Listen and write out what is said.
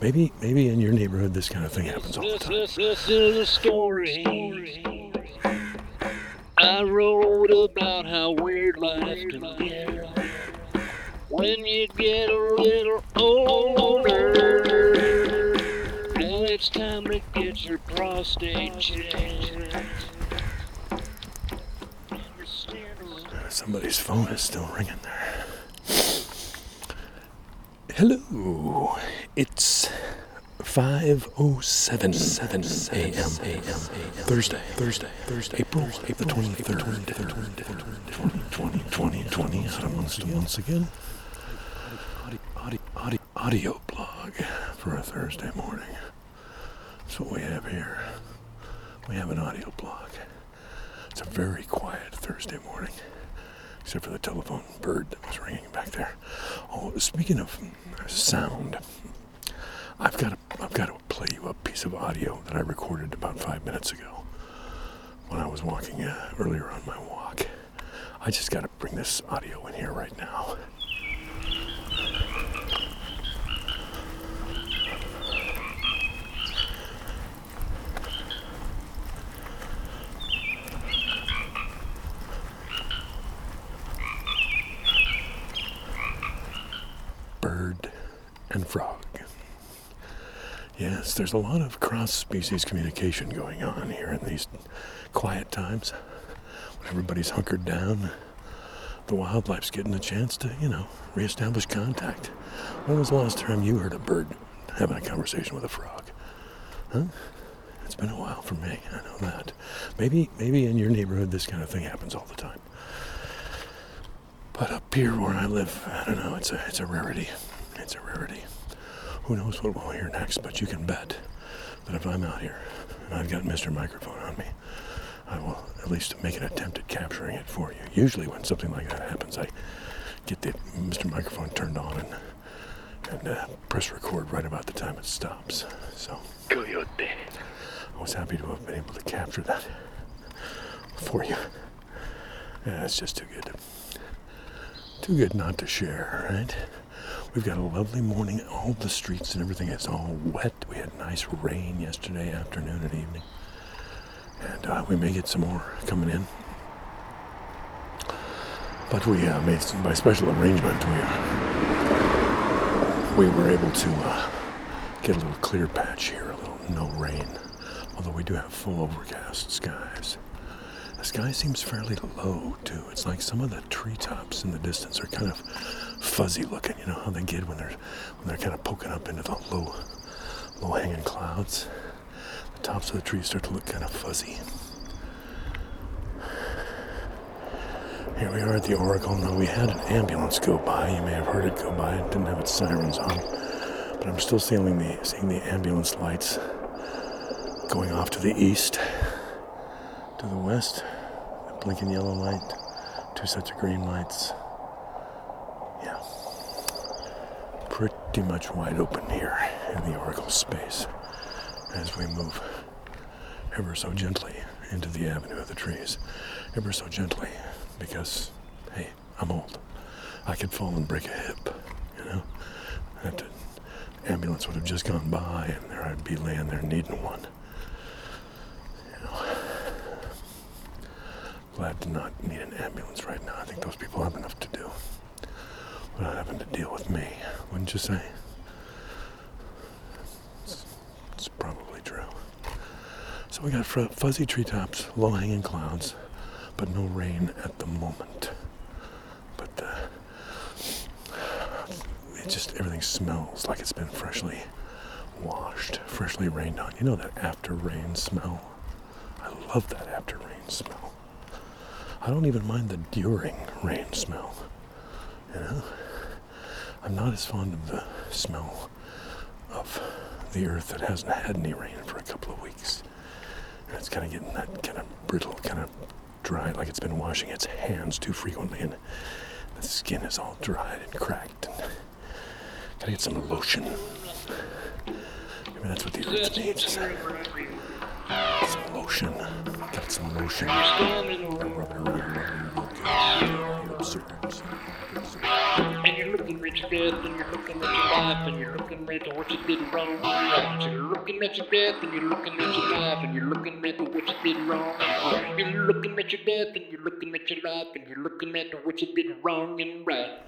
Maybe, maybe in your neighborhood this kind of thing happens all the time. This, this, this is a story I wrote about how weird life can get when you get a little older. Now it's time to get your prostate checked. Somebody's phone is still ringing there. Hello, it's 5:07 7 a.m. Thursday, Thursday, Thursday, April the 23rd, 2020, 2020, once, once again. Audio blog for a Thursday morning. That's what we have here. We have an audio blog. It's a very quiet Thursday morning except for the telephone bird that was ringing back there. Oh, speaking of sound, I've got to I've got to play you a piece of audio that I recorded about five minutes ago when I was walking uh, earlier on my walk. I just got to bring this audio in here right now. bird and frog. Yes, there's a lot of cross species communication going on here in these quiet times when everybody's hunkered down. The wildlife's getting a chance to, you know, reestablish contact. When was the last time you heard a bird having a conversation with a frog? Huh? It's been a while for me, I know that. Maybe maybe in your neighborhood this kind of thing happens all the time. But up here where I live, I don't know, it's a, it's a rarity. It's a rarity. Who knows what we'll hear next, but you can bet that if I'm out here and I've got Mr. Microphone on me, I will at least make an attempt at capturing it for you. Usually when something like that happens, I get the Mr. Microphone turned on and, and uh, press record right about the time it stops. So, Coyote. I was happy to have been able to capture that for you. Yeah, it's just too good. Too good not to share, right? We've got a lovely morning. All the streets and everything is all wet. We had nice rain yesterday afternoon and evening. And uh, we may get some more coming in. But we uh, made, some, by special arrangement, we, we were able to uh, get a little clear patch here, a little no rain. Although we do have full overcast skies. The sky seems fairly low, too. It's like some of the treetops in the distance are kind of fuzzy looking. You know how they get when they're when they're kind of poking up into the low, low hanging clouds. The tops of the trees start to look kind of fuzzy. Here we are at the Oracle. Now we had an ambulance go by. You may have heard it go by. It didn't have its sirens on, but I'm still seeing the seeing the ambulance lights going off to the east, to the west. A blinking yellow light, two sets of green lights. Yeah, pretty much wide open here in the Oracle space as we move ever so gently into the avenue of the trees. Ever so gently, because, hey, I'm old. I could fall and break a hip, you know? That ambulance would have just gone by, and there I'd be laying there needing one. You know, glad to not need an ambulance right now. I think those people have enough to do without having to deal with me, wouldn't you say? It's, it's probably true. So we got fuzzy treetops, low hanging clouds, but no rain at the moment. But uh, it just everything smells like it's been freshly washed, freshly rained on. You know that after rain smell? I love that. I don't even mind the during rain smell. You know? I'm not as fond of the smell of the earth that hasn't had any rain for a couple of weeks. And it's kind of getting that kind of brittle, kind of dry, like it's been washing its hands too frequently, and the skin is all dried and cracked. And gotta get some lotion. Maybe that's what the earth needs. Observe. And you're looking at your death and you're looking at your life and you're looking at what you did wrong. You're looking at your death and you're looking at your life and you're looking at what you did wrong. You're looking at your death and you're looking at your life and you're looking at what you did wrong and right.